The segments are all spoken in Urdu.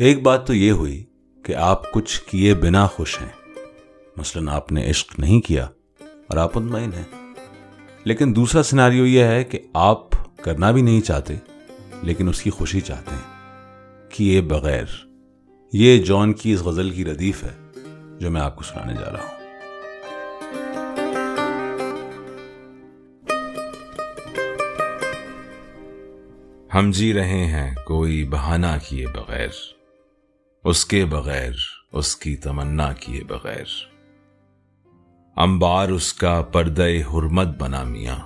ایک بات تو یہ ہوئی کہ آپ کچھ کیے بنا خوش ہیں۔ مثلا آپ نے عشق نہیں کیا اور آپ مطمئن ہیں۔ لیکن دوسرا سناریو یہ ہے کہ آپ کرنا بھی نہیں چاہتے، لیکن اس کی خوشی چاہتے ہیں۔ کیے بغیر۔ یہ جان کی اس غزل کی ردیف ہے جو میں آپ کو سنانے جا رہا ہوں۔ ہم جی رہے ہیں کوئی بہانہ کیے بغیر۔ اس کے بغیر، اس کی تمنا کیے بغیر۔ امبار اس کا پردہ حرمت بنا میاں۔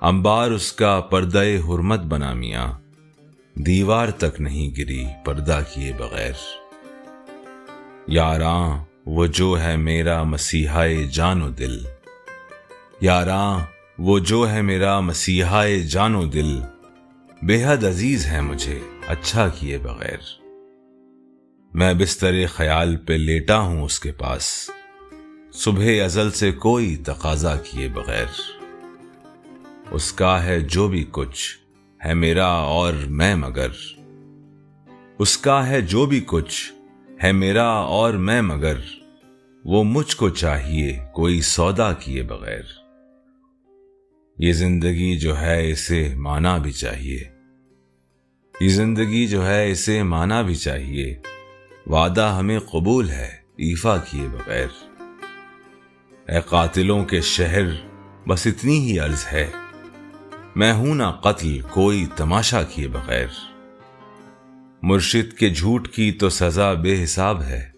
امبار اس کا پردہ حرمت بنا میاں۔ دیوار تک نہیں گری پردہ کیے بغیر۔ یاراں، وہ جو ہے میرا مسیحائے جان و دل۔ یاراں، وہ جو ہے میرا مسیحائے جان و دل۔ بے حد عزیز ہے مجھے اچھا کیے بغیر۔ میں بستر خیال پہ لیٹا ہوں اس کے پاس۔ صبح ازل سے کوئی تقاضا کیے بغیر۔ اس کا ہے جو بھی کچھ ہے میرا اور میں مگر۔ اس کا ہے جو بھی کچھ ہے میرا اور میں مگر۔ وہ مجھ کو چاہیے کوئی سودا کیے بغیر۔ یہ زندگی جو ہے اسے مانا بھی چاہیے۔ یہ زندگی جو ہے اسے مانا بھی چاہیے۔ وعدہ ہمیں قبول ہے ایفا کیے بغیر۔ اے قاتلوں کے شہر، بس اتنی ہی عرض ہے۔ میں ہوں نہ قتل، کوئی تماشا کیے بغیر۔ مرشد کے جھوٹ کی تو سزا بے حساب ہے۔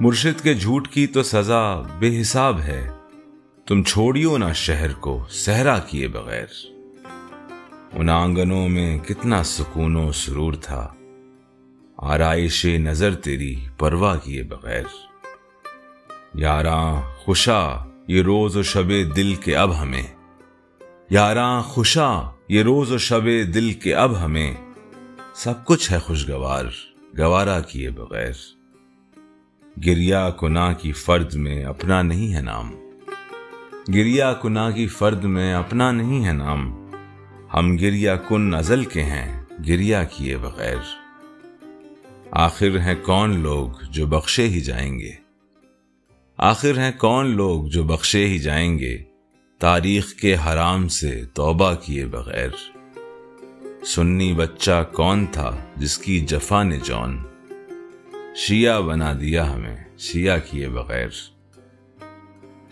مرشد کے جھوٹ کی تو سزا بے حساب ہے۔ تم چھوڑیو نہ شہر کو صحرا کیے بغیر۔ ان آنگنوں میں کتنا سکون و سرور تھا۔ آرائش نظر تیری پرواہ کیے بغیر۔ یاراں خوشا، یہ روز و شب دل کے اب ہمیں۔ یاراں خوشا، یہ روز و شب دل کے اب ہمیں۔ سب کچھ ہے خوشگوار، گوارا کیے بغیر۔ گریا کنا کی فرد میں اپنا نہیں ہے نام۔ گریا کنا کی فرد میں اپنا نہیں ہے نام۔ ہم گریا کن نزل کے ہیں، گریا کیے بغیر۔ آخر ہیں کون لوگ جو بخشے ہی جائیں گے؟ آخر ہیں کون لوگ جو بخشے ہی جائیں گے؟ تاریخ کے حرام سے توبہ کیے بغیر۔ سنی بچہ کون تھا جس کی جفا نے جون شیعہ بنا دیا ہمیں، شیعہ کیے بغیر۔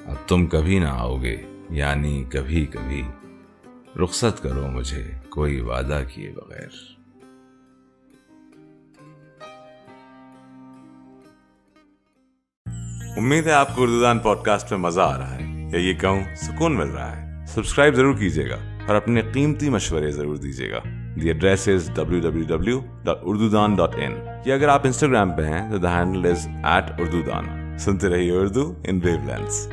اب تم کبھی نہ آؤ گے یعنی کبھی کبھی۔ رخصت کرو مجھے، کوئی وعدہ کیے بغیر۔ امید ہے آپ کو اردو دان پوڈ کاسٹ میں مزہ آ رہا ہے یا یہ کہوں سکون مل رہا ہے۔ سبسکرائب ضرور کیجیے گا اور اپنے قیمتی مشورے ضرور دیجیے گا۔ The address is W W W dot Urdu Daan dot in یا اگر آپ انسٹاگرام پہ ہیں تو the handle is at Urdu Daan سنتے رہیے اردو ان ویو لینس